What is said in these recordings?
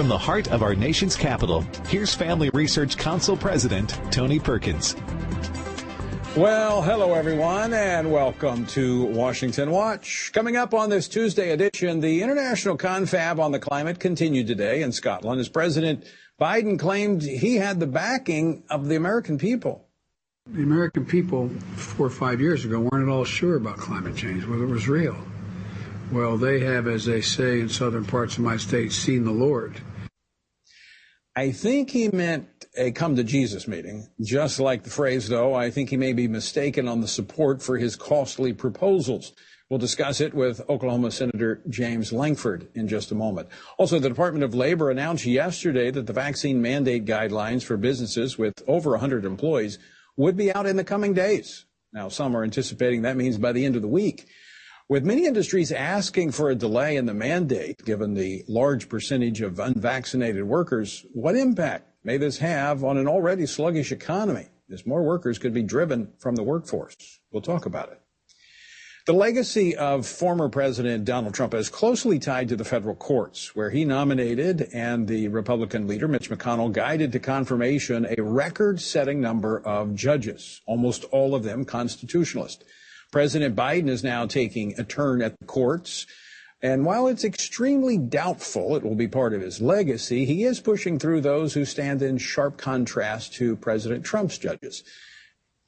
From the heart of our nation's capital, here's Family Research Council President Tony Perkins. Well, hello everyone, and welcome to Washington Watch. Coming up on this Tuesday edition, the international confab on the climate continued today in Scotland as President Biden claimed he had the backing of the American people. The American people, four or five years ago, weren't at all sure about climate change, whether it was real. Well, they have, as they say in southern parts of my state, seen the Lord. I think he meant a come to Jesus meeting. Just like the phrase, though, I think he may be mistaken on the support for his costly proposals. We'll discuss it with Oklahoma Senator James Lankford in just a moment. Also, the Department of Labor announced yesterday that the vaccine mandate guidelines for businesses with over 100 employees would be out in the coming days. Now, some are anticipating that means by the end of the week. With many industries asking for a delay in the mandate, given the large percentage of unvaccinated workers, what impact may this have on an already sluggish economy as more workers could be driven from the workforce? We'll talk about it. The legacy of former President Donald Trump is closely tied to the federal courts, where he nominated and the Republican leader, Mitch McConnell, guided to confirmation a record setting number of judges, almost all of them constitutionalists. President Biden is now taking a turn at the courts. And while it's extremely doubtful it will be part of his legacy, he is pushing through those who stand in sharp contrast to President Trump's judges.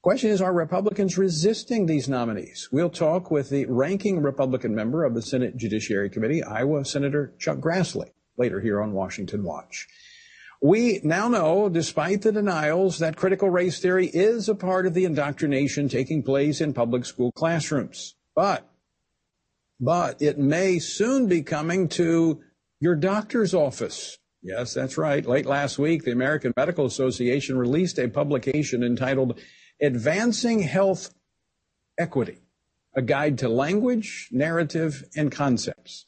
Question is, are Republicans resisting these nominees? We'll talk with the ranking Republican member of the Senate Judiciary Committee, Iowa Senator Chuck Grassley, later here on Washington Watch. We now know, despite the denials, that critical race theory is a part of the indoctrination taking place in public school classrooms. But, but it may soon be coming to your doctor's office. Yes, that's right. Late last week, the American Medical Association released a publication entitled Advancing Health Equity, a guide to language, narrative, and concepts.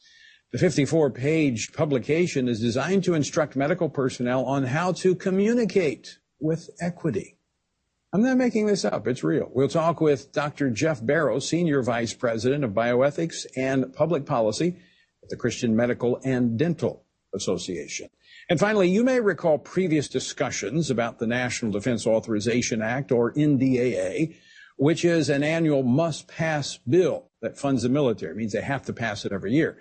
The 54 page publication is designed to instruct medical personnel on how to communicate with equity. I'm not making this up. It's real. We'll talk with Dr. Jeff Barrows, Senior Vice President of Bioethics and Public Policy at the Christian Medical and Dental Association. And finally, you may recall previous discussions about the National Defense Authorization Act, or NDAA, which is an annual must pass bill that funds the military. It means they have to pass it every year.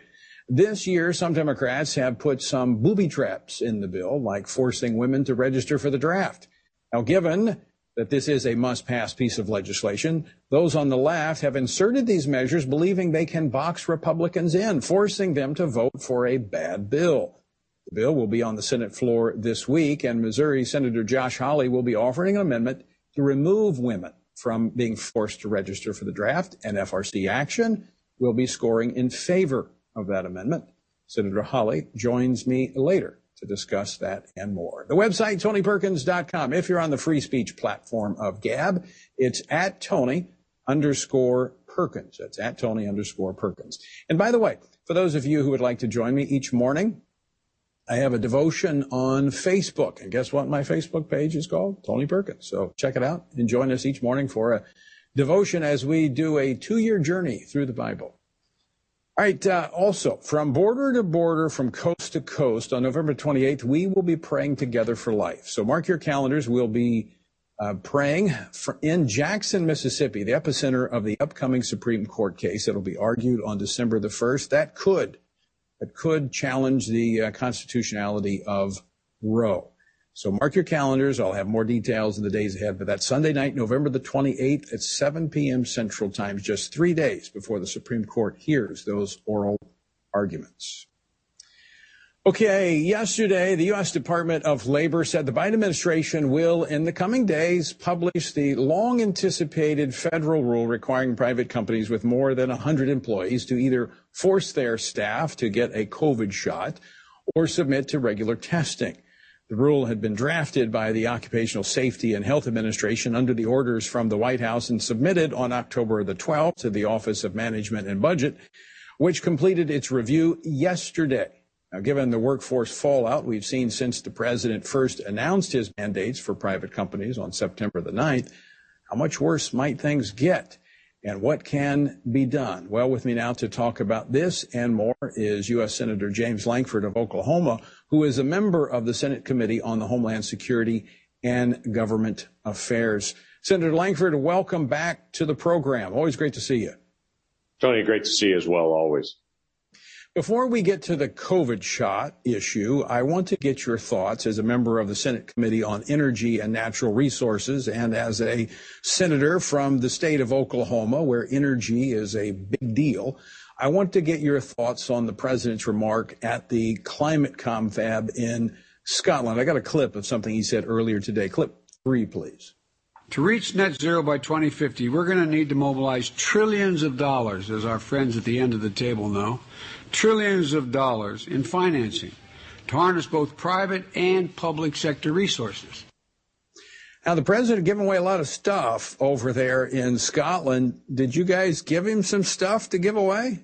This year, some Democrats have put some booby traps in the bill, like forcing women to register for the draft. Now, given that this is a must pass piece of legislation, those on the left have inserted these measures believing they can box Republicans in, forcing them to vote for a bad bill. The bill will be on the Senate floor this week, and Missouri Senator Josh Hawley will be offering an amendment to remove women from being forced to register for the draft, and FRC Action will be scoring in favor of that amendment. Senator Hawley joins me later to discuss that and more. The website, tonyperkins.com. If you're on the free speech platform of Gab, it's at Tony underscore Perkins. That's at Tony underscore Perkins. And by the way, for those of you who would like to join me each morning, I have a devotion on Facebook. And guess what my Facebook page is called? Tony Perkins. So check it out and join us each morning for a devotion as we do a two year journey through the Bible. All right. Uh, also, from border to border, from coast to coast, on November 28th, we will be praying together for life. So mark your calendars. We'll be uh, praying for, in Jackson, Mississippi, the epicenter of the upcoming Supreme Court case that'll be argued on December the 1st. That could, that could challenge the uh, constitutionality of Roe. So mark your calendars. I'll have more details in the days ahead, but that's Sunday night, November the 28th at 7 p.m. Central Time, just three days before the Supreme Court hears those oral arguments. Okay, yesterday, the U.S. Department of Labor said the Biden administration will, in the coming days, publish the long anticipated federal rule requiring private companies with more than 100 employees to either force their staff to get a COVID shot or submit to regular testing. The rule had been drafted by the Occupational Safety and Health Administration under the orders from the White House and submitted on October the 12th to the Office of Management and Budget, which completed its review yesterday. Now, given the workforce fallout we've seen since the president first announced his mandates for private companies on September the 9th, how much worse might things get? And what can be done. Well, with me now to talk about this and more is U.S. Senator James Lankford of Oklahoma, who is a member of the Senate Committee on the Homeland Security and Government Affairs. Senator Lankford, welcome back to the program. Always great to see you. Tony, great to see you as well, always. Before we get to the COVID shot issue, I want to get your thoughts as a member of the Senate Committee on Energy and Natural Resources and as a senator from the state of Oklahoma, where energy is a big deal. I want to get your thoughts on the president's remark at the climate confab in Scotland. I got a clip of something he said earlier today. Clip three, please. To reach net zero by 2050, we're going to need to mobilize trillions of dollars, as our friends at the end of the table know, trillions of dollars in financing to harness both private and public sector resources. Now, the president giving away a lot of stuff over there in Scotland. Did you guys give him some stuff to give away?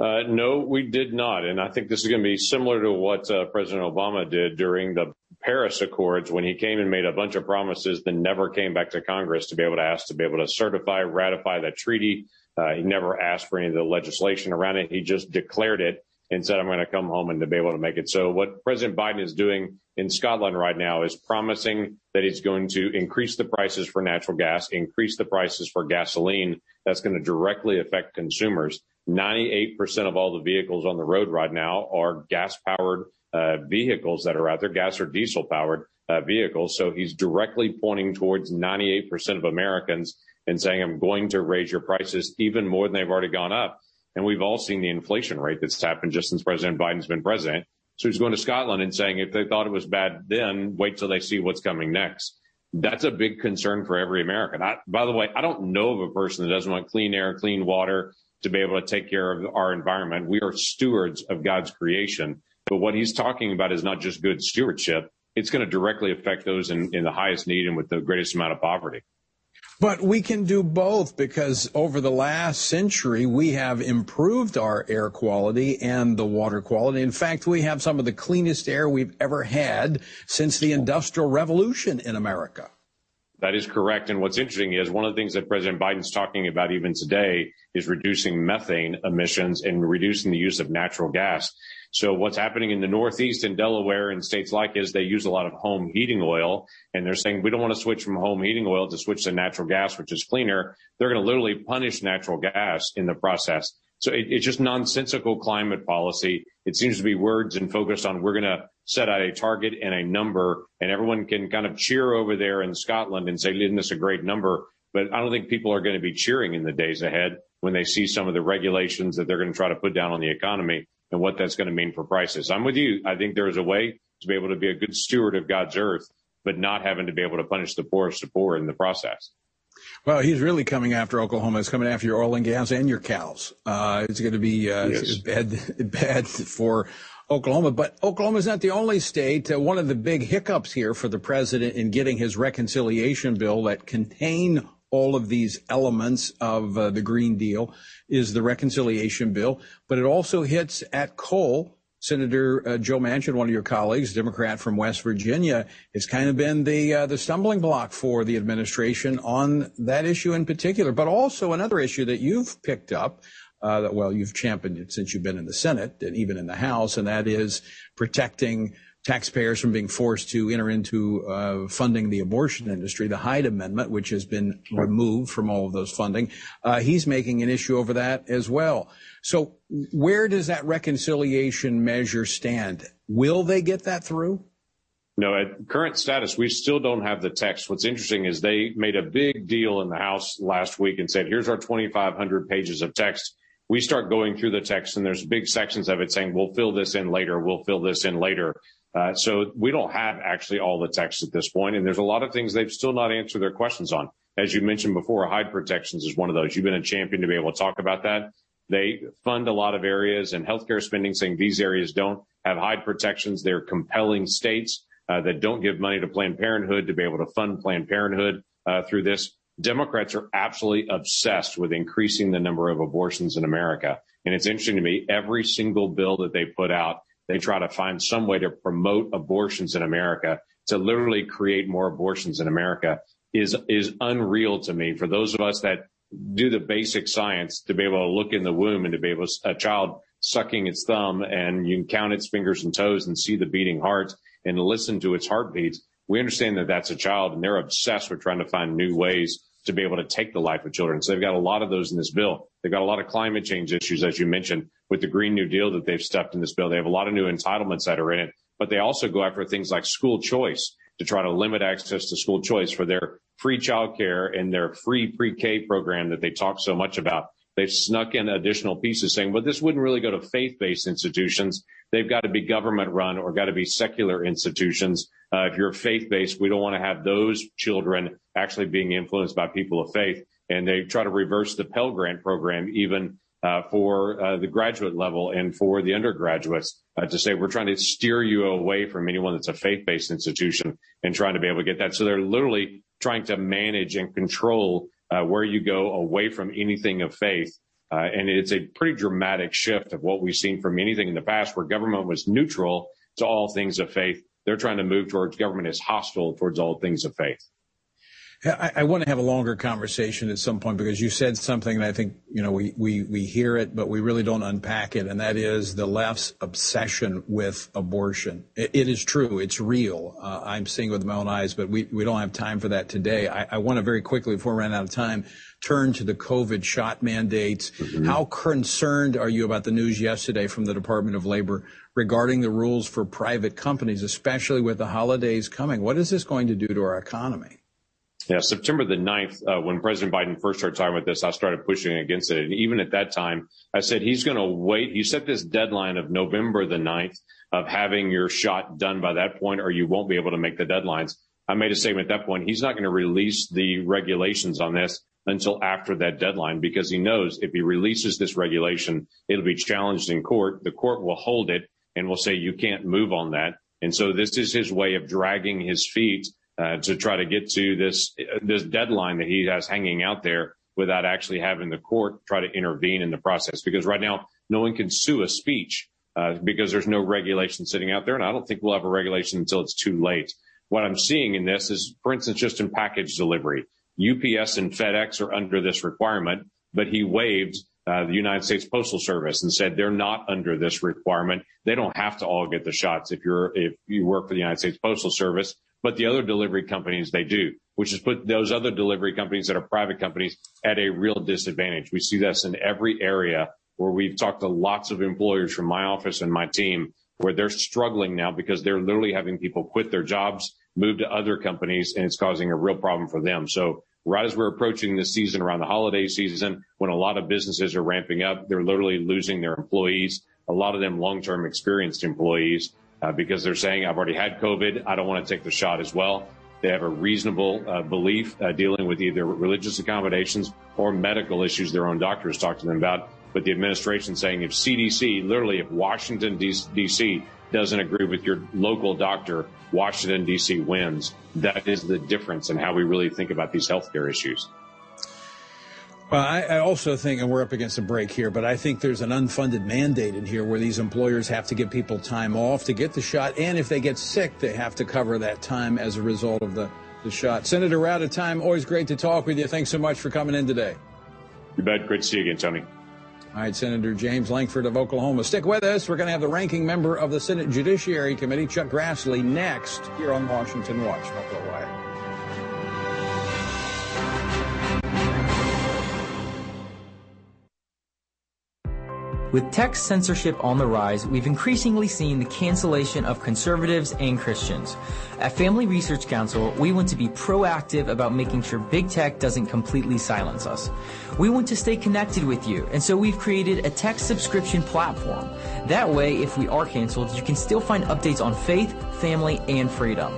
Uh, no, we did not. And I think this is going to be similar to what uh, President Obama did during the Paris Accords when he came and made a bunch of promises, then never came back to Congress to be able to ask to be able to certify, ratify that treaty. Uh, he never asked for any of the legislation around it. He just declared it and said, I'm going to come home and to be able to make it. So what President Biden is doing in Scotland right now is promising that he's going to increase the prices for natural gas, increase the prices for gasoline. That's going to directly affect consumers. 98% of all the vehicles on the road right now are gas powered uh, vehicles that are out there, gas or diesel powered uh, vehicles. So he's directly pointing towards 98% of Americans and saying, I'm going to raise your prices even more than they've already gone up. And we've all seen the inflation rate that's happened just since President Biden's been president. So he's going to Scotland and saying, if they thought it was bad then, wait till they see what's coming next. That's a big concern for every American. I, by the way, I don't know of a person that doesn't want clean air, clean water to be able to take care of our environment. We are stewards of God's creation. But what he's talking about is not just good stewardship. It's going to directly affect those in, in the highest need and with the greatest amount of poverty. But we can do both because over the last century, we have improved our air quality and the water quality. In fact, we have some of the cleanest air we've ever had since the Industrial Revolution in America. That is correct. And what's interesting is one of the things that President Biden's talking about even today is reducing methane emissions and reducing the use of natural gas. So what's happening in the Northeast and Delaware and states like is they use a lot of home heating oil and they're saying we don't want to switch from home heating oil to switch to natural gas, which is cleaner. They're going to literally punish natural gas in the process. So it, it's just nonsensical climate policy. It seems to be words and focused on we're going to set out a target and a number and everyone can kind of cheer over there in Scotland and say, isn't this a great number? But I don't think people are going to be cheering in the days ahead when they see some of the regulations that they're going to try to put down on the economy and what that's going to mean for prices. I'm with you. I think there is a way to be able to be a good steward of God's earth, but not having to be able to punish the poorest of poor in the process. Well, he's really coming after Oklahoma. He's coming after your oil and gas and your cows. Uh, it's going to be uh, bad, bad for Oklahoma. But Oklahoma is not the only state. Uh, one of the big hiccups here for the president in getting his reconciliation bill that contain all of these elements of uh, the Green Deal is the reconciliation bill, but it also hits at coal. Senator uh, Joe Manchin, one of your colleagues, Democrat from West Virginia, has kind of been the uh, the stumbling block for the administration on that issue in particular, but also another issue that you've picked up. Uh, that, well, you've championed it since you've been in the Senate and even in the House, and that is protecting taxpayers from being forced to enter into uh, funding the abortion industry, the Hyde Amendment, which has been removed from all of those funding. Uh, he's making an issue over that as well. So where does that reconciliation measure stand? Will they get that through? No, at current status, we still don't have the text. What's interesting is they made a big deal in the House last week and said, here's our 2,500 pages of text. We start going through the text and there's big sections of it saying, we'll fill this in later. We'll fill this in later. Uh, so we don't have actually all the text at this point, and there's a lot of things they've still not answered their questions on. As you mentioned before, Hyde protections is one of those. You've been a champion to be able to talk about that. They fund a lot of areas and healthcare spending saying these areas don't have Hyde protections. They're compelling states uh, that don't give money to Planned Parenthood to be able to fund Planned Parenthood uh, through this. Democrats are absolutely obsessed with increasing the number of abortions in America. And it's interesting to me, every single bill that they put out they try to find some way to promote abortions in America, to literally create more abortions in America is, is unreal to me. For those of us that do the basic science to be able to look in the womb and to be able to, a child sucking its thumb and you can count its fingers and toes and see the beating heart and listen to its heartbeats. We understand that that's a child and they're obsessed with trying to find new ways to be able to take the life of children. So they've got a lot of those in this bill. They've got a lot of climate change issues, as you mentioned, with the Green New Deal that they've stuffed in this bill. They have a lot of new entitlements that are in it, but they also go after things like school choice to try to limit access to school choice for their free childcare and their free pre-K program that they talk so much about. They've snuck in additional pieces saying, well, this wouldn't really go to faith-based institutions. They've got to be government run or got to be secular institutions. Uh, if you're faith-based, we don't want to have those children actually being influenced by people of faith. And they try to reverse the Pell Grant program even for uh, the graduate level and for the undergraduates uh, to say we're trying to steer you away from anyone that's a faith-based institution and trying to be able to get that. So they're literally trying to manage and control uh, where you go away from anything of faith. Uh, and it's a pretty dramatic shift of what we've seen from anything in the past where government was neutral to all things of faith. They're trying to move towards government is hostile towards all things of faith. I, I, want to have a longer conversation at some point because you said something and I think, you know, we, we, we hear it, but we really don't unpack it. And that is the left's obsession with abortion. it, it is true. It's real. Uh, I'm seeing it with my own eyes, but we, we don't have time for that today. I, I want to very quickly, before we run out of time, turn to the COVID shot mandates. Mm-hmm. How concerned are you about the news yesterday from the Department of Labor regarding the rules for private companies, especially with the holidays coming? What is this going to do to our economy? Yeah, September the 9th, uh, when President Biden first started talking about this, I started pushing against it. And even at that time, I said he's going to wait. He set this deadline of November the 9th of having your shot done by that point, or you won't be able to make the deadlines. I made a statement at that point. He's not going to release the regulations on this until after that deadline because he knows if he releases this regulation, it'll be challenged in court. The court will hold it and will say you can't move on that. And so this is his way of dragging his feet to try to get to this this deadline that he has hanging out there without actually having the court try to intervene in the process. Because right now, no one can sue a speech uh, because there's no regulation sitting out there, and I don't think we'll have a regulation until it's too late. What I'm seeing in this is, for instance, just in package delivery, UPS and FedEx are under this requirement, but he waived uh, the United States Postal Service and said they're not under this requirement. They don't have to all get the shots if you're if you work for the United States Postal Service but the other delivery companies, they do, which has put those other delivery companies that are private companies at a real disadvantage. We see this in every area where we've talked to lots of employers from my office and my team where they're struggling now because they're literally having people quit their jobs, move to other companies, and it's causing a real problem for them. So right as we're approaching this season around the holiday season, when a lot of businesses are ramping up, they're literally losing their employees, a lot of them long-term experienced employees uh, because they're saying, I've already had COVID. I don't want to take the shot as well. They have a reasonable uh, belief uh, dealing with either religious accommodations or medical issues their own doctors talk to them about. But the administration saying if CDC, literally, if Washington, D.C. doesn't agree with your local doctor, Washington, D.C. wins. That is the difference in how we really think about these healthcare issues. Well, I, I, also think, and we're up against a break here, but I think there's an unfunded mandate in here where these employers have to give people time off to get the shot, and if they get sick, they have to cover that time as a result of the, the shot. Senator, we're out of time. Always great to talk with you. Thanks so much for coming in today. You bet. Great to see you again, Tony. All right, Senator James Lankford of Oklahoma. Stick with us. We're going to have the ranking member of the Senate Judiciary Committee, Chuck Grassley, next here on Washington Watch. Don't go away. With text censorship on the rise, we've increasingly seen the cancellation of conservatives and Christians. At Family Research Council, we want to be proactive about making sure big tech doesn't completely silence us. We want to stay connected with you, and so we've created a text subscription platform. That way, if we are canceled, you can still find updates on faith, family, and freedom.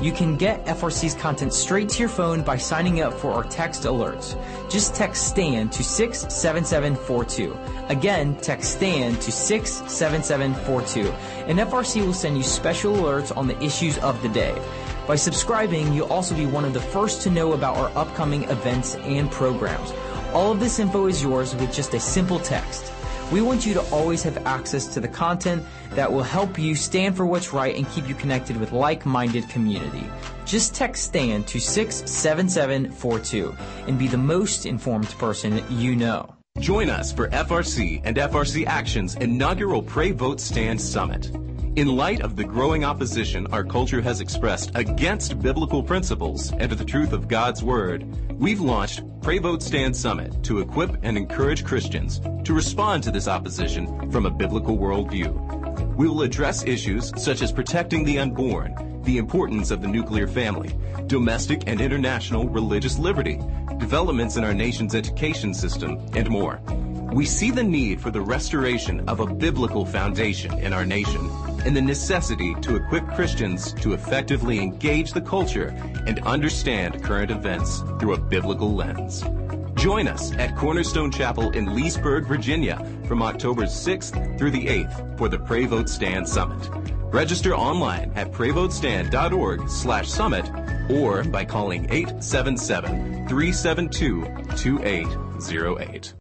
You can get FRC's content straight to your phone by signing up for our text alerts. Just text STAND to 67742. Again, text STAND to 67742. And FRC will send you special alerts on the issues of the day. By subscribing, you'll also be one of the first to know about our upcoming events and programs. All of this info is yours with just a simple text. We want you to always have access to the content that will help you stand for what's right and keep you connected with like-minded community. Just text STAND to 67742 and be the most informed person you know. Join us for FRC and FRC Action's inaugural Pray Vote Stand Summit. In light of the growing opposition our culture has expressed against biblical principles and the truth of God's Word, we've launched Pray Vote Stand Summit to equip and encourage Christians to respond to this opposition from a biblical worldview. We will address issues such as protecting the unborn, the importance of the nuclear family, domestic and international religious liberty, developments in our nation's education system, and more. We see the need for the restoration of a biblical foundation in our nation and the necessity to equip Christians to effectively engage the culture and understand current events through a biblical lens. Join us at Cornerstone Chapel in Leesburg, Virginia from October 6th through the 8th for the Pray Vote Stand Summit. Register online at prayvotestand.org slash summit or by calling 877-372-2808.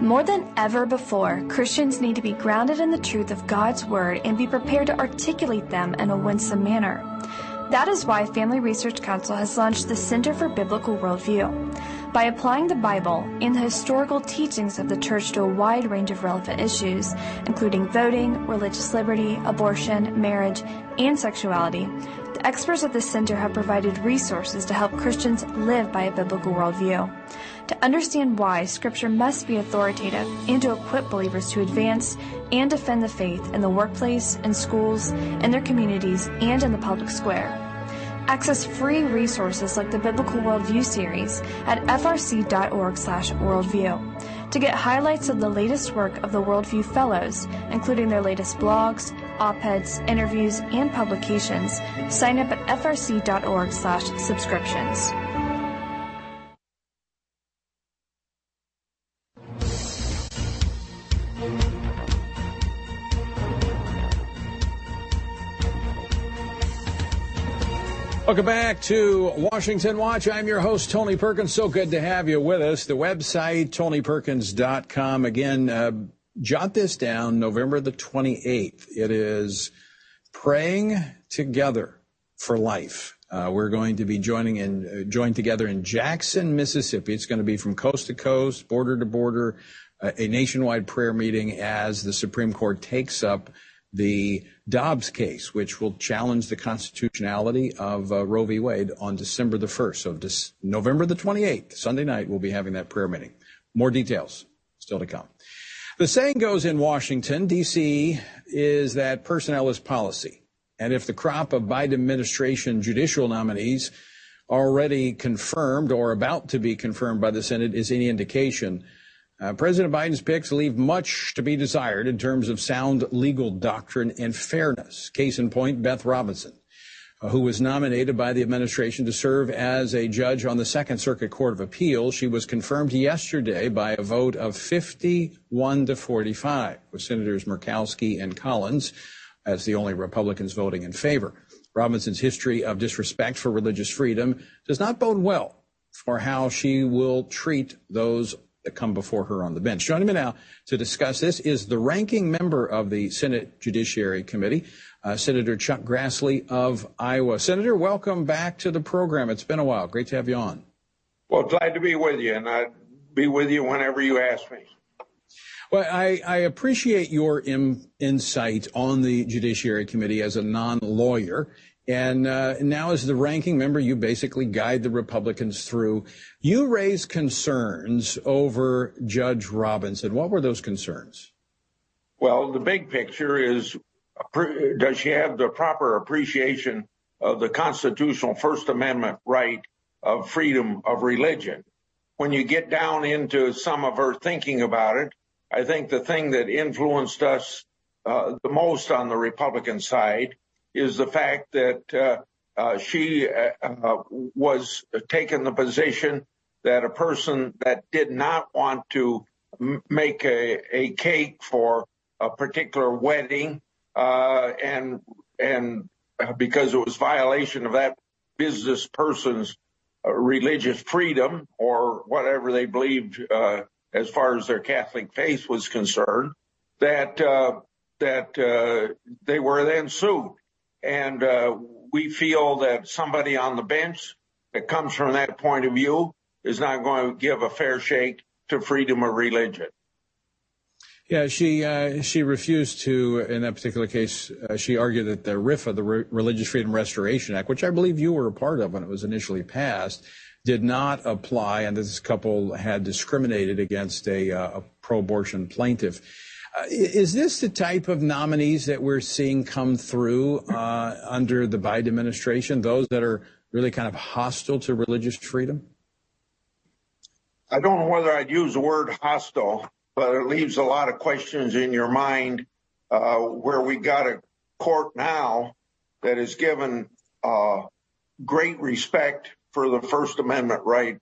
More than ever before, Christians need to be grounded in the truth of God's Word and be prepared to articulate them in a winsome manner. That is why Family Research Council has launched the Center for Biblical Worldview. By applying the Bible and the historical teachings of the church to a wide range of relevant issues, including voting, religious liberty, abortion, marriage, and sexuality, the experts at the center have provided resources to help Christians live by a biblical worldview to understand why Scripture must be authoritative and to equip believers to advance and defend the faith in the workplace, in schools, in their communities, and in the public square. Access free resources like the Biblical Worldview series at frc.org/worldview. To get highlights of the latest work of the Worldview Fellows, including their latest blogs, op-eds, interviews, and publications, sign up at frc.org/subscriptions. Welcome back to Washington Watch. I'm your host, Tony Perkins. So good to have you with us. The website, tonyperkins.com. Again, uh, jot this down, November the 28th. It is Praying Together for Life. Uh, we're going to be joining in, uh, joined together in Jackson, Mississippi. It's going to be from coast to coast, border to border, uh, a nationwide prayer meeting as the Supreme Court takes up the Dobbs case, which will challenge the constitutionality of uh, Roe v. Wade on December the 1st. So November the 28th, Sunday night, we'll be having that prayer meeting. More details still to come. The saying goes in Washington, D.C., is that personnel is policy. And if the crop of Biden administration judicial nominees already confirmed or about to be confirmed by the Senate is any indication, uh, President Biden's picks leave much to be desired in terms of sound legal doctrine and fairness. Case in point, Beth Robinson, uh, who was nominated by the administration to serve as a judge on the Second Circuit Court of Appeals. She was confirmed yesterday by a vote of 51 to 45, with Senators Murkowski and Collins as the only Republicans voting in favor. Robinson's history of disrespect for religious freedom does not bode well for how she will treat those come before her on the bench. Joining me now to discuss this is the ranking member of the Senate Judiciary Committee, uh, Senator Chuck Grassley of Iowa. Senator, welcome back to the program. It's been a while. Great to have you on. Well, glad to be with you, and I'd be with you whenever you ask me. Well, I, I appreciate your Im- insight on the Judiciary Committee as a non lawyer and uh, now, as the ranking member, you basically guide the Republicans through. You raised concerns over Judge Robinson. What were those concerns? Well, the big picture is does she have the proper appreciation of the constitutional First Amendment right of freedom of religion? When you get down into some of her thinking about it, I think the thing that influenced us uh, the most on the Republican side is the fact that uh, uh, she uh, was taking the position that a person that did not want to make a, cake for a particular wedding and and because it was violation of that business person's religious freedom or whatever they believed uh, as far as their Catholic faith was concerned, that uh, that uh, they were then sued. And uh, we feel that somebody on the bench that comes from that point of view is not going to give a fair shake to freedom of religion. Yeah, she uh, she refused to. In that particular case, uh, she argued that the RFRA, the Re- Religious Freedom Restoration Act, which I believe you were a part of when it was initially passed, did not apply, and this couple had discriminated against a, uh, a pro-abortion plaintiff. Uh, is this the type of nominees that we're seeing come through uh, under the Biden administration? Those that are really kind of hostile to religious freedom? I don't know whether I'd use the word hostile but it leaves a lot of questions in your mind uh, where we got a court now that is given uh, great respect for the First Amendment right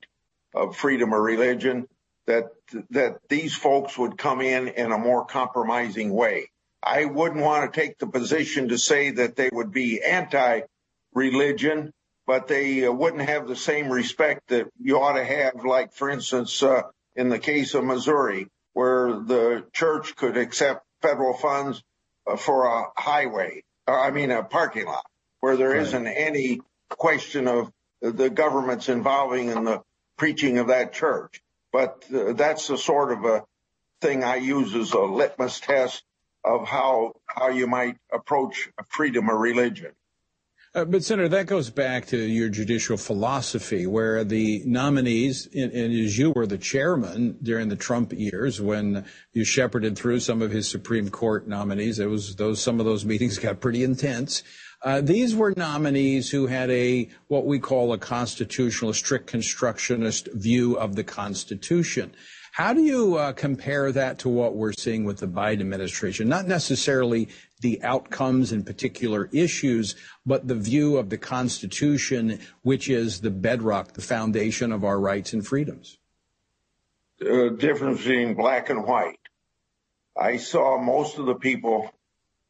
of freedom of religion, that that these folks would come in in a more compromising way. I wouldn't want to take the position to say that they would be anti-religion, but they uh, wouldn't have the same respect that you ought to have, like, for instance, uh, in the case of Missouri, where the church could accept federal funds uh, for a highway, I mean, a parking lot, where there not any question of the government's involving in the preaching of that church. But uh, that's the sort of a thing I use as a litmus test of how how you might approach freedom of religion. Uh, but Senator, that goes back to your judicial philosophy, where the nominees, and, and, as you were the chairman during the Trump years, when you shepherded through some of his Supreme Court nominees, it was those some of those meetings got pretty intense. Uh, these were nominees who had a what we call a constitutional, strict constructionist view of the Constitution. How do you uh, compare that to what we're seeing with the Biden administration? Not necessarily the outcomes and particular issues, but the view of the Constitution, which is the bedrock, the foundation of our rights and freedoms. The difference between black and white. I saw most of the people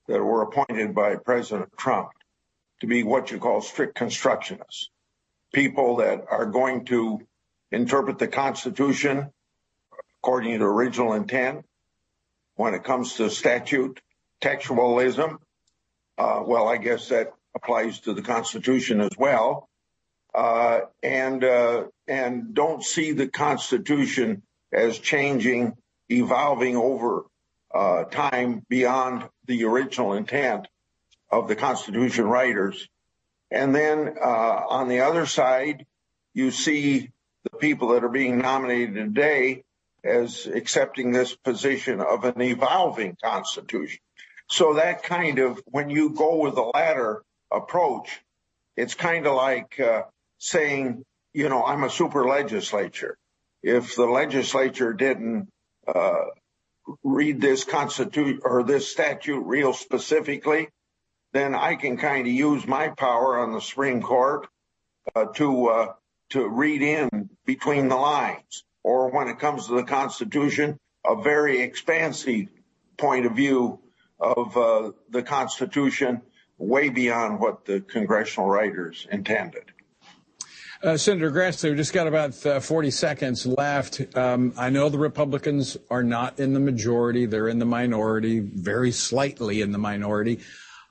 that were appointed by President Trump to be what you call strict constructionists, people that are going to interpret the Constitution according to original intent. When it comes to statute textualism, uh, well, I guess that applies to the Constitution as well. Uh, and uh, and don't see the Constitution as changing, evolving over uh, time beyond the original intent of the Constitution writers. And then uh, on the other side, you see the people that are being nominated today as accepting this position of an evolving constitution. So that kind of, when you go with the latter approach, it's kind of like uh, saying, you know, I'm a super legislature. If the legislature didn't uh, read this constitution or this statute real specifically, then I can kind of use my power on the Supreme Court uh, to uh, to read in between the lines or when it comes to the Constitution, a very expansive point of view of uh, the Constitution, way beyond what the congressional writers intended. Uh, Senator Grassley, we just got about uh, 40 seconds left. Um, I know the Republicans are not in the majority. They're in the minority, very slightly in the minority.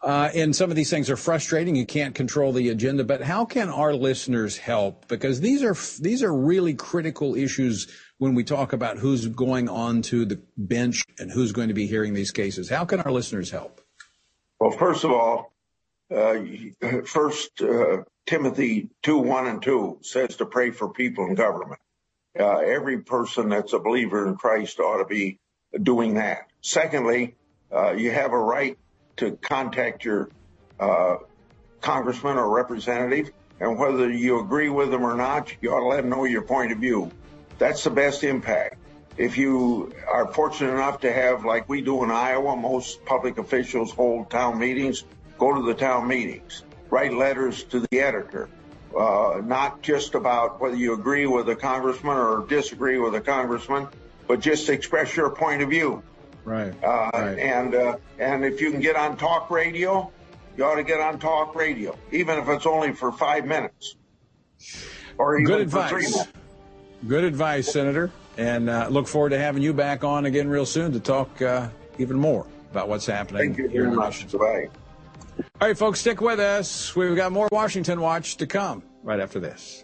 Uh, and some of these things are frustrating. You can't control the agenda, but how can our listeners help? Because these are these are really critical issues when we talk about who's going on to the bench and who's going to be hearing these cases. How can our listeners help? Well, first of all, uh, first uh, Timothy two one and two says to pray for people in government. Uh, every person that's a believer in Christ ought to be doing that. Secondly, uh, you have a right to contact your uh, congressman or representative, and whether you agree with them or not, you ought to let them know your point of view. That's the best impact. If you are fortunate enough to have, like we do in Iowa, most public officials hold town meetings, go to the town meetings, write letters to the editor, uh, not just about whether you agree with a congressman or disagree with a congressman, but just express your point of view. Right. Uh, right. And uh, and if you can get on talk radio, you ought to get on talk radio, even if it's only for five minutes, or even Good advice. Good advice, Senator. And uh, look forward to having you back on again real soon to talk uh, even more about what's happening. Thank you very much. Bye. All right, folks, stick with us. We've got more Washington Watch to come right after this.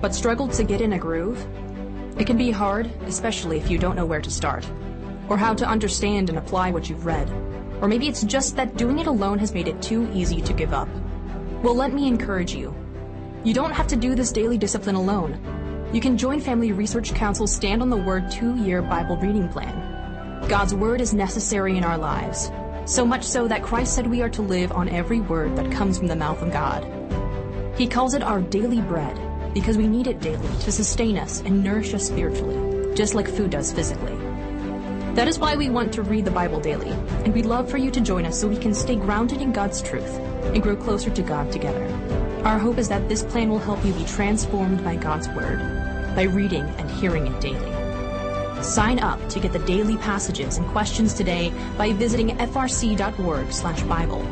but struggled to get in a groove? It can be hard, especially if you don't know where to start, or how to understand and apply what you've read. Or maybe it's just that doing it alone has made it too easy to give up. Well, let me encourage you. You don't have to do this daily discipline alone. You can join Family Research Council's Stand on the Word two-year Bible reading plan. God's Word is necessary in our lives, so much so that Christ said we are to live on every word that comes from the mouth of God. He calls it our daily bread because we need it daily to sustain us and nourish us spiritually, just like food does physically. That is why we want to read the Bible daily, and we'd love for you to join us so we can stay grounded in God's truth and grow closer to God together. Our hope is that this plan will help you be transformed by God's Word, by reading and hearing it daily. Sign up to get the daily passages and questions today by visiting frc.org slash Bible.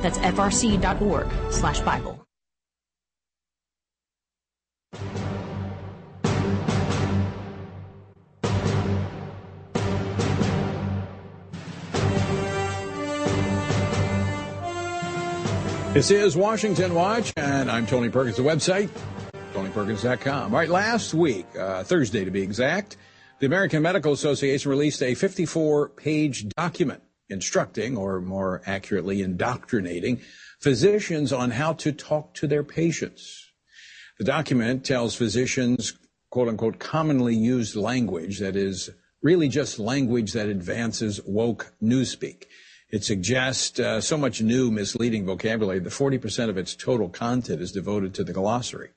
That's frc.org slash Bible. This is Washington Watch, and I'm Tony Perkins, the website, tonyperkins.com. All right, last week, uh, Thursday to be exact, the American Medical Association released a 54 page document instructing, or more accurately, indoctrinating physicians on how to talk to their patients. The document tells physicians, quote unquote, commonly used language that is really just language that advances woke newspeak. It suggests uh, so much new, misleading vocabulary that 40% of its total content is devoted to the glossary.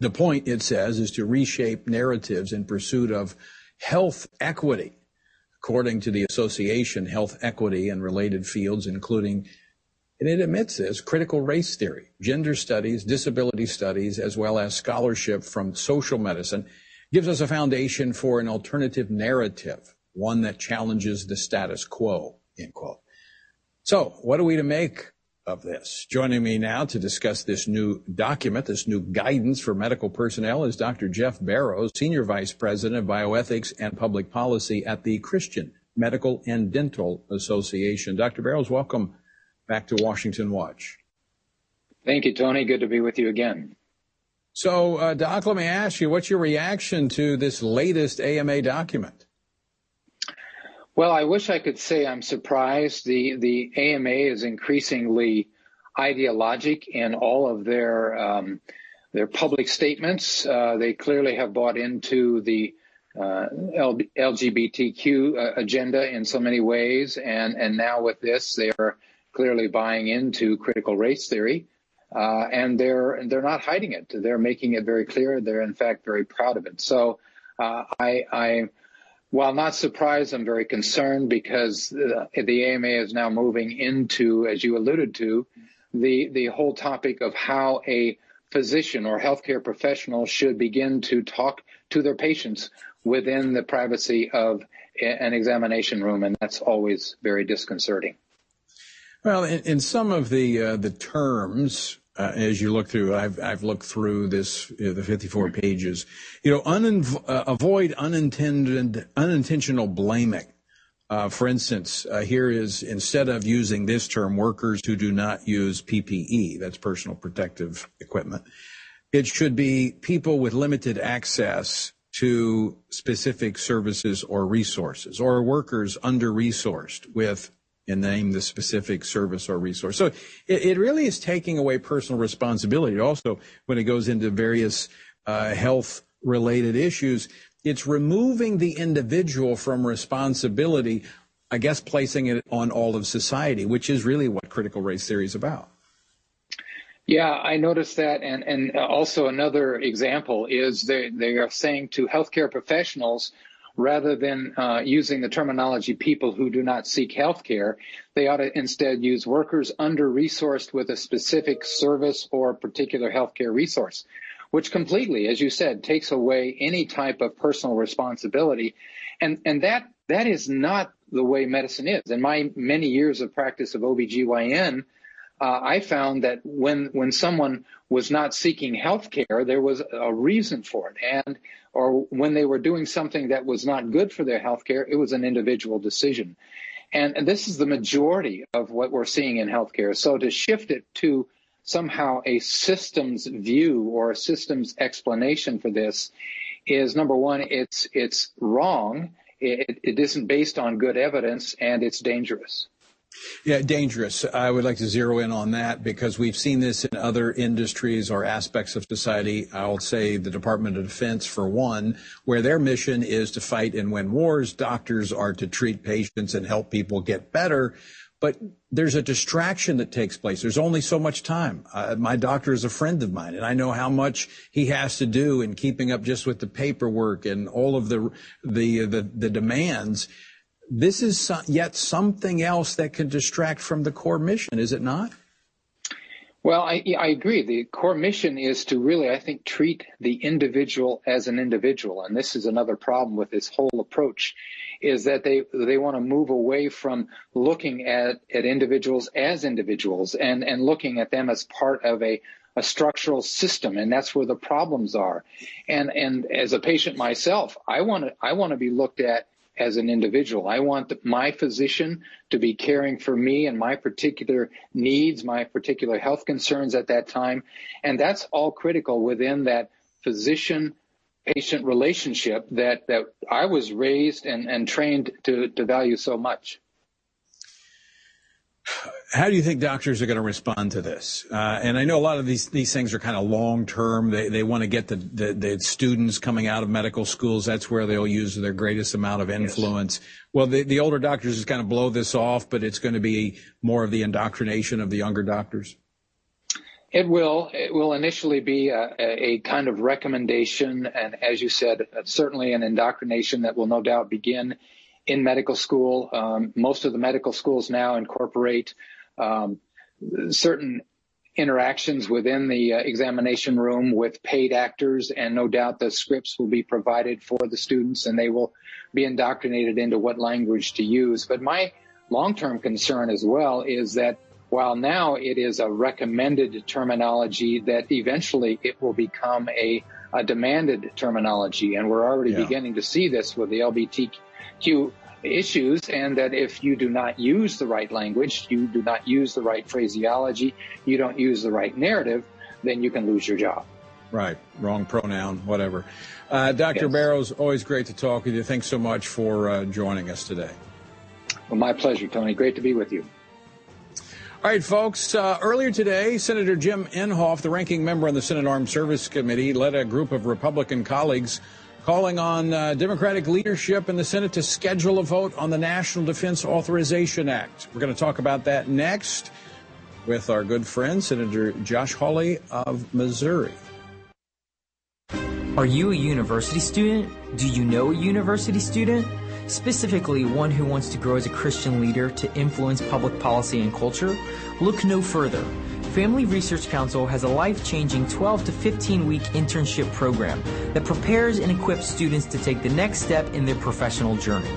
The point, it says, is to reshape narratives in pursuit of health equity. According to the association, health equity and related fields, including, and it admits this, critical race theory, gender studies, disability studies, as well as scholarship from social medicine, gives us a foundation for an alternative narrative, one that challenges the status quo. End quote. So what are we to make of this? Joining me now to discuss this new document, this new guidance for medical personnel is Dr. Jeff Barrows, Senior Vice President of Bioethics and Public Policy at the Christian Medical and Dental Association. Dr. Barrows, welcome back to Washington Watch. Thank you, Tony. Good to be with you again. So, uh, Doc, let me ask you, what's your reaction to this latest AMA document? Well, I wish I could say I'm surprised. The the AMA is increasingly ideologic in all of their um, their public statements. Uh, they clearly have bought into the uh, LGBTQ uh, agenda in so many ways, and and now with this, they are clearly buying into critical race theory, uh, and they're they're not hiding it. They're making it very clear. They're in fact very proud of it. So uh, I I while not surprised, I'm very concerned because the, the AMA is now moving into, as you alluded to, the, the whole topic of how a physician or healthcare professional should begin to talk to their patients within the privacy of an examination room, and that's always very disconcerting. Well, in, in some of the uh, the terms uh, as you look through, I've, I've looked through this, know, the 54 pages, you know, uh, avoid unintended, unintentional blaming. Uh, for instance, uh, here is instead of using this term, workers who do not use PPE, that's personal protective equipment, it should be people with limited access to specific services or resources, or workers under resourced with and name the specific service or resource. So it, it, really is taking away personal responsibility. Also, when it goes into various uh, health related issues, it's removing the individual from responsibility, I guess placing it on all of society, which is really what critical race theory is about. Yeah, I noticed that. And, and also another example is they, they are saying to healthcare professionals, rather than uh, using the terminology people who do not seek health care, they ought to instead use workers under resourced with a specific service or particular healthcare resource, which completely, as you said, takes away any type of personal responsibility. And, and that, that is not the way medicine is. In my many years of practice of OBGYN, uh, I found that when when someone was not seeking health care, there was a reason for it, and or when they were doing something that was not good for their health care, it was an individual decision. And, and this is the majority of what we're seeing in healthcare. So to shift it to somehow a systems view or a systems explanation for this is number one, it's it's wrong. It, it isn't based on good evidence, and it's dangerous. Yeah, dangerous. I would like to zero in on that because we've seen this in other industries or aspects of society. I'll say the Department of Defense, for one, where their mission is to fight and win wars. Doctors are to treat patients and help people get better. But there's a distraction that takes place. There's only so much time. Uh, my doctor is a friend of mine, and I know how much he has to do in keeping up just with the paperwork and all of the the the, the demands this is yet something else that can distract from the core mission, is it not? Well, I, I, agree. The core mission is to really, I think, treat the individual as an individual. And this is another problem with this whole approach is that they, they want to move away from looking at, at individuals as individuals and, and looking at them as part of a, a structural system. And that's where the problems are. And, and as a patient myself, I want to, I want to be looked at as an individual. I want my physician to be caring for me and my particular needs, my particular health concerns at that time. And that's all critical within that physician patient relationship that, that I was raised and, and trained to, to value so much. How do you think doctors are going to respond to this? Uh, and I know a lot of these these things are kind of long term. They they want to get the, the, the students coming out of medical schools. That's where they'll use their greatest amount of influence. Yes. Well, the the older doctors just kind of blow this off, but it's going to be more of the indoctrination of the younger doctors. It will. It will initially be a, a, kind of recommendation, and as you said, certainly an indoctrination that will no doubt begin in medical school. Um, most of the medical schools now incorporate um, certain interactions within the uh, examination room with paid actors, and no doubt the scripts will be provided for the students and they will be indoctrinated into what language to use. But my long term concern as well is that while now it is a recommended terminology, that eventually it will become a, a demanded terminology. And we're already yeah. beginning to see this with the LGBTQ issues and that if you do not use the right language, you do not use the right phraseology, you don't use the right narrative, then you can lose your job. Right. Wrong pronoun, whatever. Uh, Dr. Yes. Barrows, always great to talk with you. Thanks so much for uh, joining us today. Well, my pleasure, Tony. Great to be with you. All right, folks. Uh, earlier today, Senator Jim Inhofe, the ranking member on the Senate Armed Service Committee, led a group of Republican colleagues calling on uh, Democratic leadership in the Senate to schedule a vote on the National Defense Authorization Act. We're going to talk about that next with our good friend, Senator Josh Hawley of Missouri. Are you a university student? Do you know a university student? Specifically, one who wants to grow as a Christian leader to influence public policy and culture? Look no further. Family Research Council has a life-changing 12 to 15 week internship program that prepares and equips students to take the next step in their professional journey.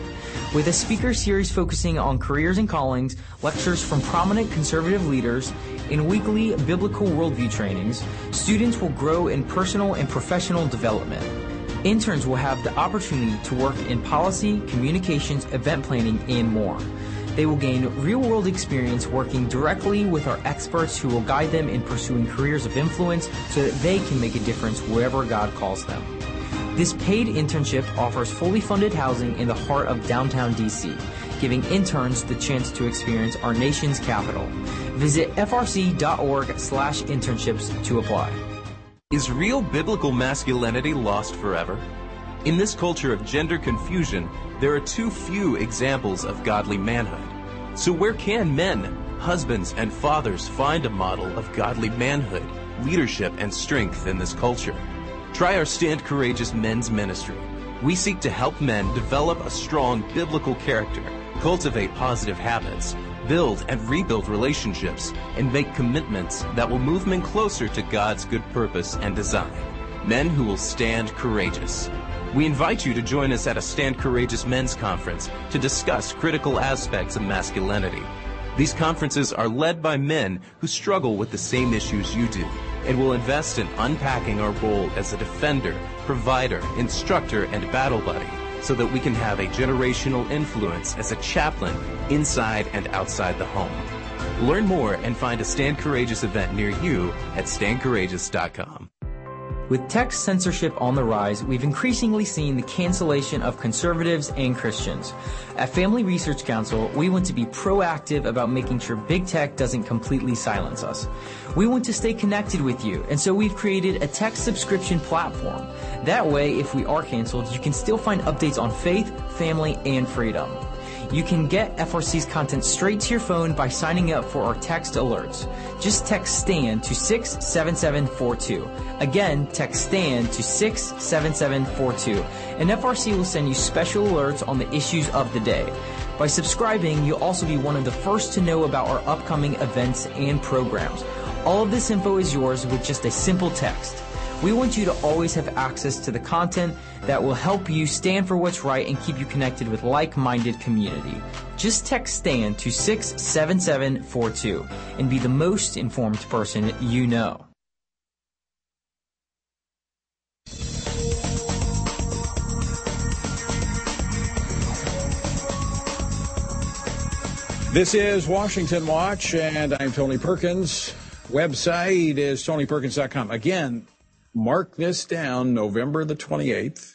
With a speaker series focusing on careers and callings, lectures from prominent conservative leaders, and weekly biblical worldview trainings, students will grow in personal and professional development. Interns will have the opportunity to work in policy, communications, event planning, and more. They will gain real world experience working directly with our experts who will guide them in pursuing careers of influence so that they can make a difference wherever God calls them. This paid internship offers fully funded housing in the heart of downtown DC, giving interns the chance to experience our nation's capital. Visit frc.org/internships to apply. Is real biblical masculinity lost forever? In this culture of gender confusion, there are too few examples of godly manhood. So where can men, husbands, and fathers find a model of godly manhood, leadership, and strength in this culture? Try our Stand Courageous Men's Ministry. We seek to help men develop a strong biblical character, cultivate positive habits, build and rebuild relationships, and make commitments that will move men closer to God's good purpose and design. Men who will stand courageous. We invite you to join us at a Stand Courageous Men's Conference to discuss critical aspects of masculinity. These conferences are led by men who struggle with the same issues you do and will invest in unpacking our role as a defender, provider, instructor, and battle buddy so that we can have a generational influence as a chaplain inside and outside the home. Learn more and find a Stand Courageous event near you at standcourageous.com. With tech censorship on the rise, we've increasingly seen the cancellation of conservatives and Christians. At Family Research Council, we want to be proactive about making sure big tech doesn't completely silence us. We want to stay connected with you, and so we've created a tech subscription platform. That way, if we are canceled, you can still find updates on faith, family, and freedom. You can get FRC's content straight to your phone by signing up for our text alerts. Just text STAND to 67742. Again, text STAND to 67742. And FRC will send you special alerts on the issues of the day. By subscribing, you'll also be one of the first to know about our upcoming events and programs. All of this info is yours with just a simple text. We want you to always have access to the content that will help you stand for what's right and keep you connected with like-minded community. Just text STAND to 67742 and be the most informed person you know. This is Washington Watch, and I'm Tony Perkins. Website is tonyperkins.com. Again, mark this down November the 28th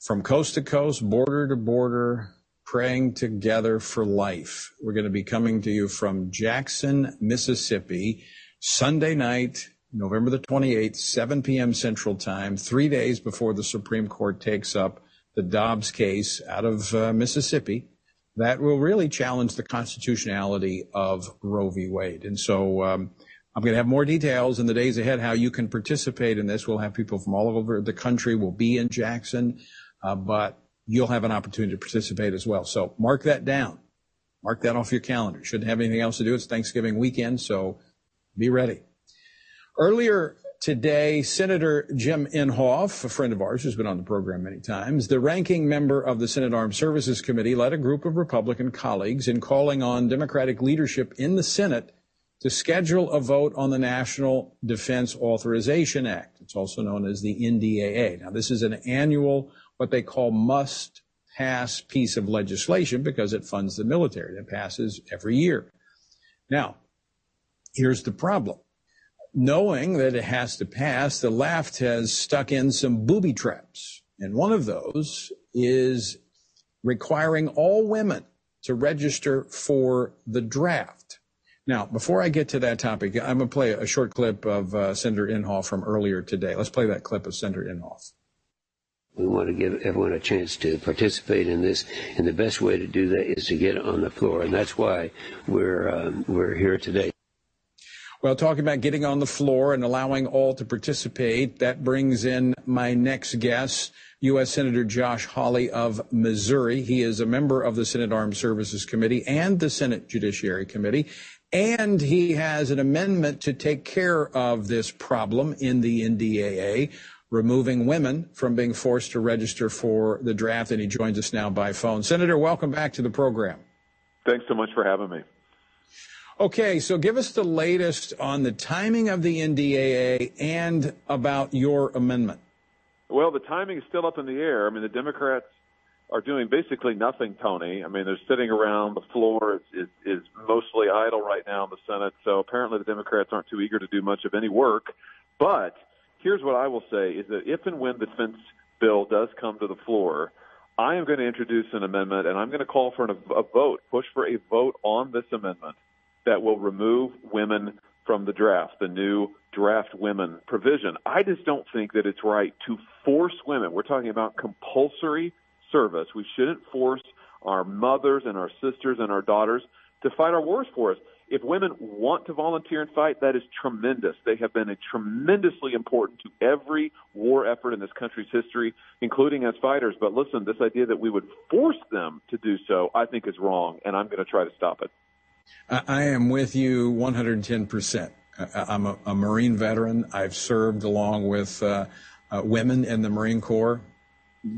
from coast to coast, border to border, praying together for life. We're going to be coming to you from Jackson, Mississippi, Sunday night, November the 28th, 7 p.m. Central Time, three days before the Supreme Court takes up the Dobbs case out of uh, Mississippi that will really challenge the constitutionality of Roe v. Wade. And so um, I'm going to have more details in the days ahead how you can participate in this. We'll have people from all over the country We'll be in Jackson, uh, but you'll have an opportunity to participate as well. So mark that down. Mark that off your calendar. Shouldn't have anything else to do. It's Thanksgiving weekend, so be ready. Earlier today, Senator Jim Inhofe, a friend of ours who's been on the program many times, the ranking member of the Senate Armed Services Committee, led a group of Republican colleagues in calling on Democratic leadership in the Senate to schedule a vote on the National Defense Authorization Act. It's also known as the NDAA. Now, this is an annual, what they call must pass piece of legislation because it funds the military. It passes every year. Now, here's the problem knowing that it has to pass, the left has stuck in some booby traps. And one of those is requiring all women to register for the draft. Now, before I get to that topic, I'm going to play a short clip of uh, Senator Inhofe from earlier today. Let's play that clip of Senator Inhofe. We want to give everyone a chance to participate in this, and the best way to do that is to get on the floor, and that's why we're um, we're here today. Well, talking about getting on the floor and allowing all to participate, that brings in my next guest, U.S. Senator Josh Hawley of Missouri. He is a member of the Senate Armed Services Committee and the Senate Judiciary Committee. And he has an amendment to take care of this problem in the NDAA, removing women from being forced to register for the draft. And he joins us now by phone. Senator, welcome back to the program. Thanks so much for having me. Okay, so give us the latest on the timing of the NDAA and about your amendment. Well, the timing is still up in the air. I mean, the Democrats are doing basically nothing, Tony. I mean, they're sitting around. The floor is, is, is mostly idle right now in the Senate. So apparently the Democrats aren't too eager to do much of any work. But here's what I will say is that if and when the defense bill does come to the floor, I am going to introduce an amendment and I'm going to call for an, a vote, push for a vote on this amendment that will remove women from the draft, the new draft women provision. I just don't think that it's right to force women. We're talking about compulsory service. We shouldn't force our mothers and our sisters and our daughters to fight our wars for us. If women want to volunteer and fight, that is tremendous. They have been tremendously important to every war effort in this country's history, including as fighters. But listen, this idea that we would force them to do so, I think is wrong, and I'm going to try to stop it. I am with you 110%. I'm a, a Marine veteran. I've served along with uh, uh, women in the Marine Corps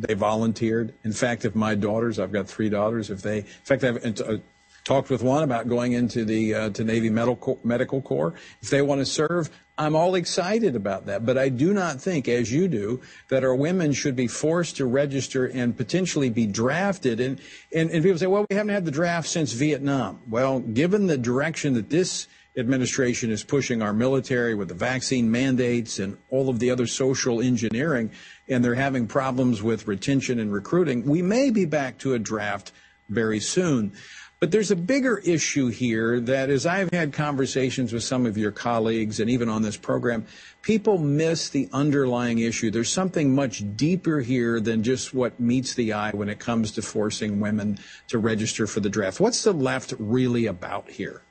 they volunteered. In fact, if my daughters, I've got three daughters, if they, in fact, I've uh, talked with one about going into the uh, to Navy medical medical corps. If they want to serve, I'm all excited about that. But I do not think, as you do, that our women should be forced to register and potentially be drafted. And and, and people say, well, we haven't had the draft since Vietnam. Well, given the direction that this administration is pushing our military with the vaccine mandates and all of the other social engineering, and they're having problems with retention and recruiting, we may be back to a draft very soon. But there's a bigger issue here that as I've had conversations with some of your colleagues and even on this program, people miss the underlying issue. There's something much deeper here than just what meets the eye when it comes to forcing women to register for the draft. What's the left really about here?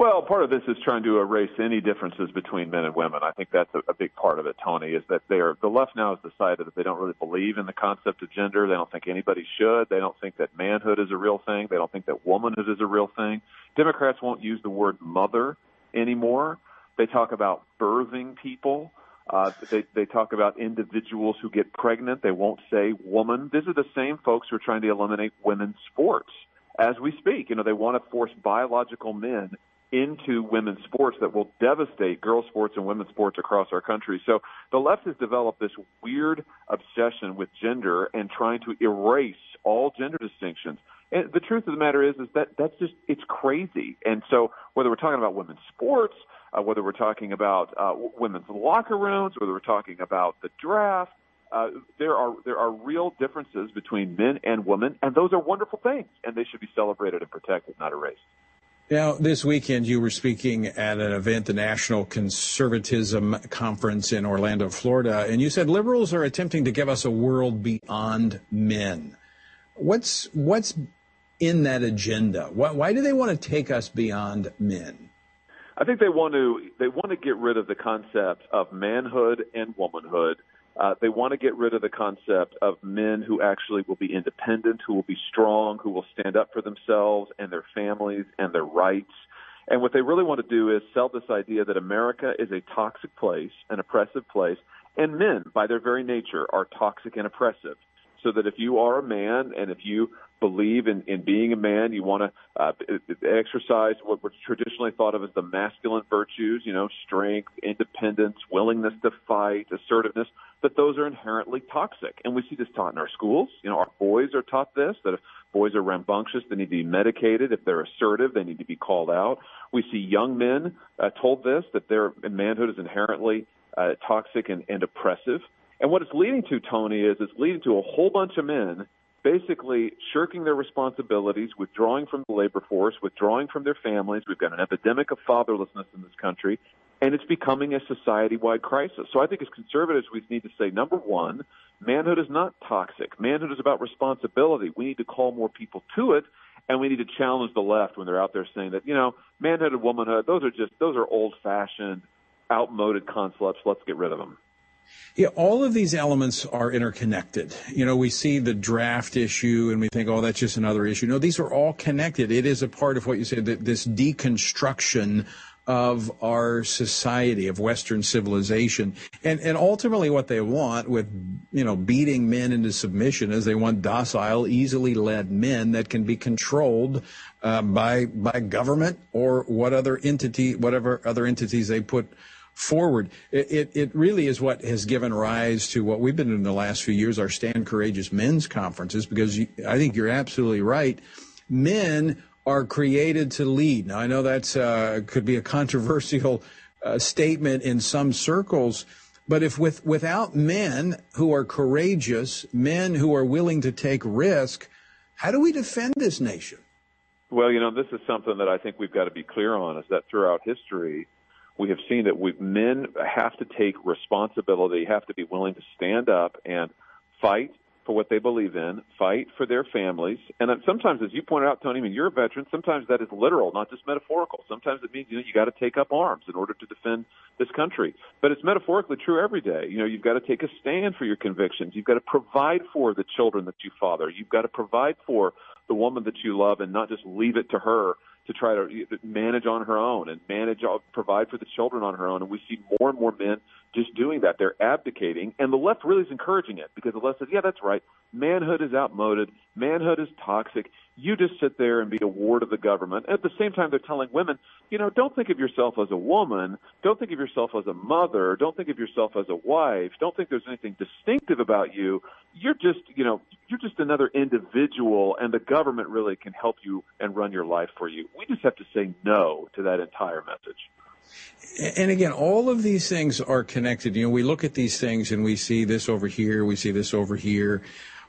Well, part of this is trying to erase any differences between men and women. I think that's a, a big part of it, Tony, is that they are, the left now has decided that they don't really believe in the concept of gender. They don't think anybody should. They don't think that manhood is a real thing. They don't think that womanhood is a real thing. Democrats won't use the word mother anymore. They talk about birthing people. Uh, they, they talk about individuals who get pregnant. They won't say woman. These are the same folks who are trying to eliminate women's sports as we speak. You know, they want to force biological men into women's sports that will devastate girls' sports and women's sports across our country. So the left has developed this weird obsession with gender and trying to erase all gender distinctions. And the truth of the matter is, is that that's just it's crazy. And so whether we're talking about women's sports, uh, whether we're talking about uh, women's locker rooms, whether we're talking about the draft, uh, there are there are real differences between men and women, and those are wonderful things, and they should be celebrated and protected, not erased. Now, this weekend you were speaking at an event, the National Conservatism Conference in Orlando, Florida, and you said liberals are attempting to give us a world beyond men. What's what's in that agenda? Why, why do they want to take us beyond men? I think they want to they want to get rid of the concept of manhood and womanhood uh, they want to get rid of the concept of men who actually will be independent, who will be strong, who will stand up for themselves and their families and their rights. And what they really want to do is sell this idea that America is a toxic place, an oppressive place, and men, by their very nature, are toxic and oppressive so that if you are a man and if you believe in, in being a man, you want to uh, exercise what was traditionally thought of as the masculine virtues, you know, strength, independence, willingness to fight, assertiveness, that those are inherently toxic. And we see this taught in our schools. You know, our boys are taught this, that if boys are rambunctious, they need to be medicated. If they're assertive, they need to be called out. We see young men uh, told this, that their manhood is inherently uh, toxic and, and oppressive. And what it's leading to, Tony, is it's leading to a whole bunch of men basically shirking their responsibilities, withdrawing from the labor force, withdrawing from their families. We've got an epidemic of fatherlessness in this country, and it's becoming a society wide crisis. So I think as conservatives, we need to say number one, manhood is not toxic. Manhood is about responsibility. We need to call more people to it. And we need to challenge the left when they're out there saying that, you know, manhood and womanhood, those are just, those are old fashioned, outmoded concepts. Let's get rid of them. Yeah, all of these elements are interconnected. You know, we see the draft issue and we think, oh, that's just another issue. No, these are all connected. It is a part of what you said, that this deconstruction of our society, of Western civilization. And, and ultimately what they want with, you know, beating men into submission is they want docile, easily led men that can be controlled uh, by, by government or what other entity, whatever other entities they put forward. It, it, it, really is what has given rise to what we've been doing in the last few years, our Stand Courageous Men's Conferences, because you, I think you're absolutely right. Men are created to lead. Now, I know that's uh, could be a controversial uh, statement in some circles, but if with, without men who are courageous, men who are willing to take risk, how do we defend this nation? Well, you know, this is something that I think we've got to be clear on is that throughout history, we have seen that we, men have to take responsibility, have to be willing to stand up and fight for what they believe in, fight for their families. And sometimes, as you pointed out, Tony, I mean, you're a veteran. Sometimes that is literal, not just metaphorical. Sometimes it means, you know, you got to take up arms in order to defend this country. But it's metaphorically true every day. You know, you've got to take a stand for your convictions. You've got to provide for the children that you father. You've got to provide for the woman that you love and not just leave it to her to try to manage on her own and manage, uh, provide for the children on her own. And we see more and more men just doing that. They're abdicating, and the left really is encouraging it because the left says, "Yeah, that's right. Manhood is outmoded. Manhood is toxic. You just sit there and be a ward of the government." At the same time, they're telling women, "You know, don't think of yourself as a woman. Don't think of yourself as a mother. Don't think of yourself as a wife. Don't think there's anything distinctive about you. You're just, you know, you're just another individual, and the government really can help you and run your life for you." We just have to say no to that entire message. And again, all of these things are connected. You know, we look at these things and we see this over here, we see this over here.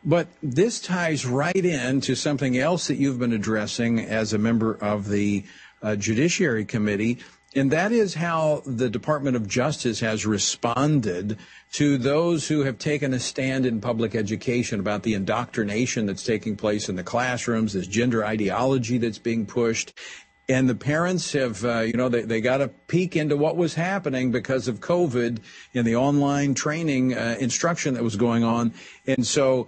But this ties right in to something else that you've been addressing as a member of the uh, Judiciary Committee, and that is how the Department of Justice has responded to those who have taken a stand in public education about the indoctrination that's taking place in the classrooms, this gender ideology that's being pushed, and the parents have, uh, you know, they, they got a peek into what was happening because of COVID in the online training uh, instruction that was going on. And so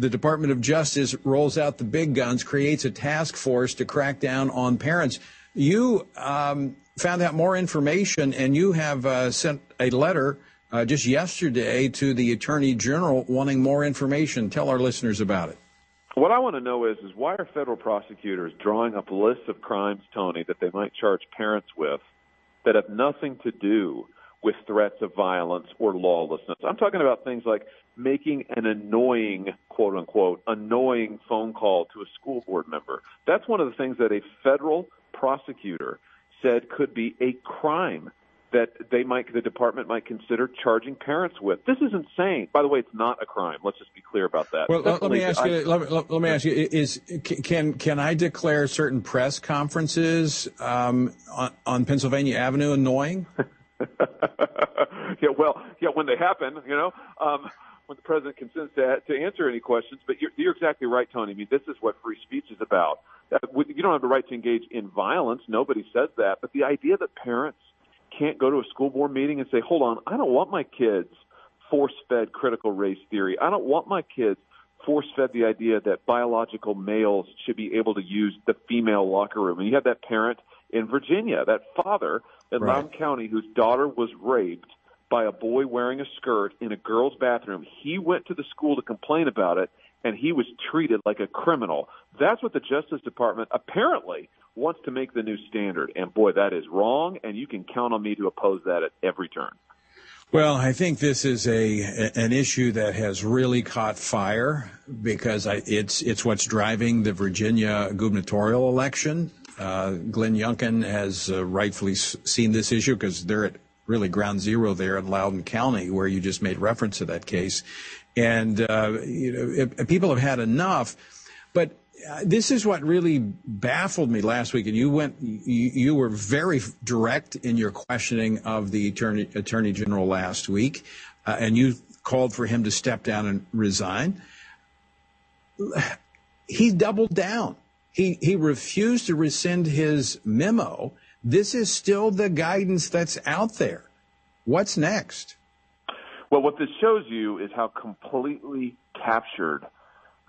the Department of Justice rolls out the big guns, creates a task force to crack down on parents. You um, found out more information, and you have uh, sent a letter uh, just yesterday to the Attorney General wanting more information. Tell our listeners about it. What I want to know is, is why are federal prosecutors drawing up lists of crimes, Tony, that they might charge parents with that have nothing to do with threats of violence or lawlessness? I'm talking about things like making an annoying, quote unquote, annoying phone call to a school board member. That's one of the things that a federal prosecutor said could be a crime that they might, the department might consider charging parents with. This is insane. By the way, it's not a crime. Let's just be clear about that. Well, let, let me ask I, you. Let, let, let, me ask you: Is can can I declare certain press conferences um, on, on Pennsylvania Avenue annoying? yeah, well, yeah, when they happen, you know. Um, when the president consents to, to answer any questions, but you're, you're exactly right, Tony. I mean, this is what free speech is about. You don't have the right to engage in violence. Nobody says that. But the idea that parents can't go to a school board meeting and say, hold on, I don't want my kids force fed critical race theory. I don't want my kids force fed the idea that biological males should be able to use the female locker room. And you have that parent in Virginia, that father in right. Loudoun County whose daughter was raped by a boy wearing a skirt in a girl's bathroom. He went to the school to complain about it and he was treated like a criminal. That's what the Justice Department apparently wants to make the new standard. And boy, that is wrong, and you can count on me to oppose that at every turn. Well, I think this is a an issue that has really caught fire because I, it's it's what's driving the Virginia gubernatorial election. Uh, Glenn Youngkin has uh, rightfully seen this issue because they're at really ground zero there in Loudoun County, where you just made reference to that case, and uh, you know people have had enough. But this is what really baffled me last week, and you went, you, you were very direct in your questioning of the attorney, attorney general last week, uh, and you called for him to step down and resign. He doubled down. He he refused to rescind his memo. This is still the guidance that's out there. What's next? Well, what this shows you is how completely captured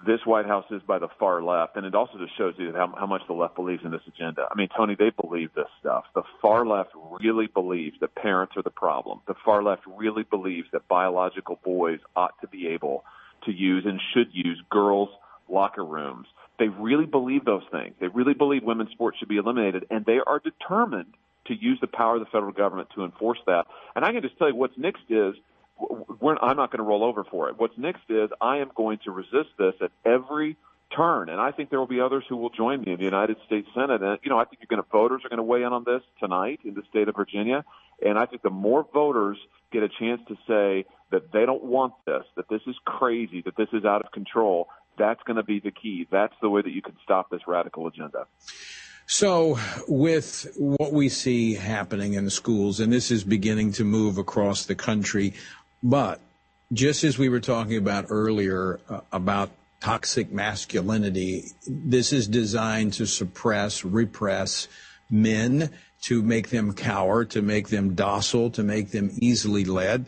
this White House is by the far left, and it also just shows you how, how much the left believes in this agenda. I mean, Tony, they believe this stuff. The far left really believes that parents are the problem. The far left really believes that biological boys ought to be able to use and should use girls' locker rooms. They really believe those things. They really believe women's sports should be eliminated, and they are determined to use the power of the federal government to enforce that. And I can just tell you what's next is I'm not going to roll over for it. What's next is I am going to resist this at every turn, and I think there will be others who will join me in the United States Senate. And you know, I think you're going to voters are going to weigh in on this tonight in the state of Virginia, and I think the more voters get a chance to say that they don't want this, that this is crazy, that this is out of control, that's going to be the key. That's the way that you can stop this radical agenda. So, with what we see happening in schools, and this is beginning to move across the country, but just as we were talking about earlier uh, about toxic masculinity, this is designed to suppress, repress men, to make them cower, to make them docile, to make them easily led.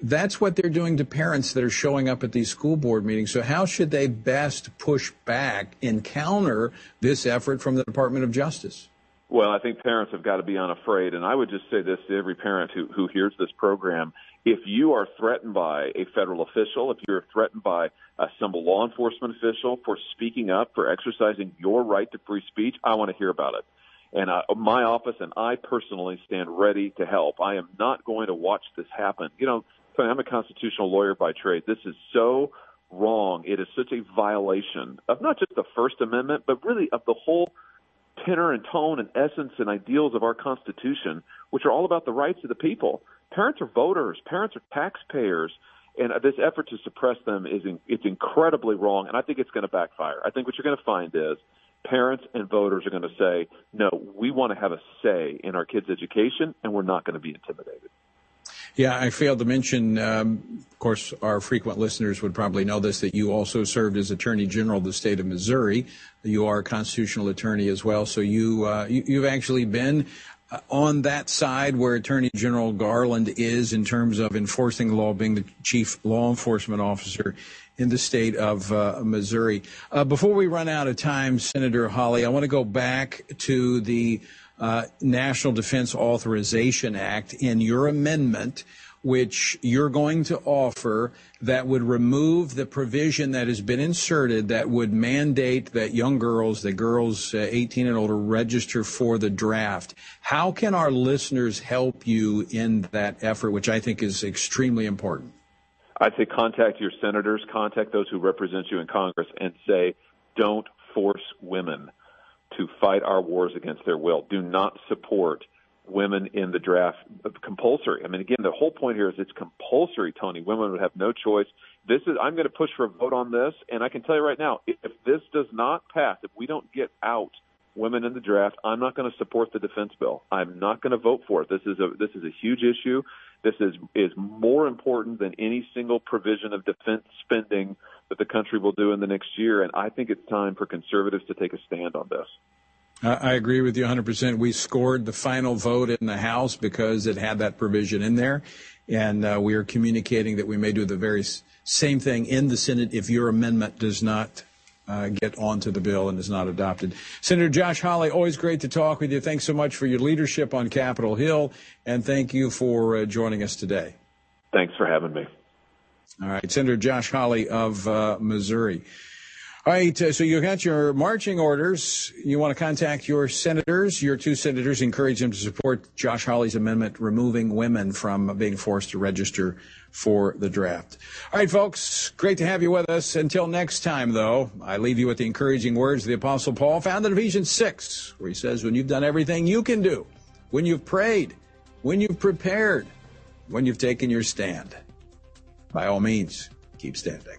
That's what they're doing to parents that are showing up at these school board meetings. So how should they best push back and counter this effort from the Department of Justice? Well, I think parents have got to be unafraid. And I would just say this to every parent who, who hears this program. If you are threatened by a federal official, if you're threatened by a simple law enforcement official for speaking up, for exercising your right to free speech, I want to hear about it. And uh, my office and I personally stand ready to help. I am not going to watch this happen. You know, I'm a constitutional lawyer by trade. This is so wrong. It is such a violation of not just the First Amendment, but really of the whole tenor and tone and essence and ideals of our Constitution, which are all about the rights of the people. Parents are voters. Parents are taxpayers. And this effort to suppress them is in, it's incredibly wrong, and I think it's going to backfire. I think what you're going to find is parents and voters are going to say, no, we want to have a say in our kids' education, and we're not going to be intimidated. Yeah, I failed to mention, um, of course, our frequent listeners would probably know this, that you also served as Attorney General of the state of Missouri. You are a constitutional attorney as well. So you, uh, you have actually been uh, on that side where Attorney General Garland is in terms of enforcing law, being the chief law enforcement officer in the state of uh, Missouri. Uh, before we run out of time, Senator Hawley, I want to go back to the uh, National Defense Authorization Act in your amendment, which you're going to offer that would remove the provision that has been inserted that would mandate that young girls, the girls uh, 18 and older, register for the draft. How can our listeners help you in that effort, which I think is extremely important? I'd say contact your senators, contact those who represent you in Congress, and say, don't force women to fight our wars against their will. Do not support women in the draft compulsory. I mean, again, the whole point here is it's compulsory, Tony. Women would have no choice. This is, I'm going to push for a vote on this. And I can tell you right now, if this does not pass, if we don't get out women in the draft, I'm not going to support the defense bill. I'm not going to vote for it. This is a, this is a huge issue. This is, is more important than any single provision of defense spending that the country will do in the next year. And I think it's time for conservatives to take a stand on this. I agree with you 100%. We scored the final vote in the House because it had that provision in there. And uh, we are communicating that we may do the very same thing in the Senate if your amendment does not uh, get onto the bill and is not adopted. Senator Josh Hawley, always great to talk with you. Thanks so much for your leadership on Capitol Hill, and thank you for uh, joining us today. Thanks for having me. All right, Senator Josh Hawley of uh, Missouri. All right, uh, so you got your marching orders. You want to contact your senators, your two senators, encourage them to support Josh Hawley's amendment removing women from being forced to register for the draft. All right, folks, great to have you with us. Until next time, though, I leave you with the encouraging words of the Apostle Paul found in Ephesians 6, where he says, When you've done everything you can do, when you've prayed, when you've prepared, when you've taken your stand, by all means, keep standing.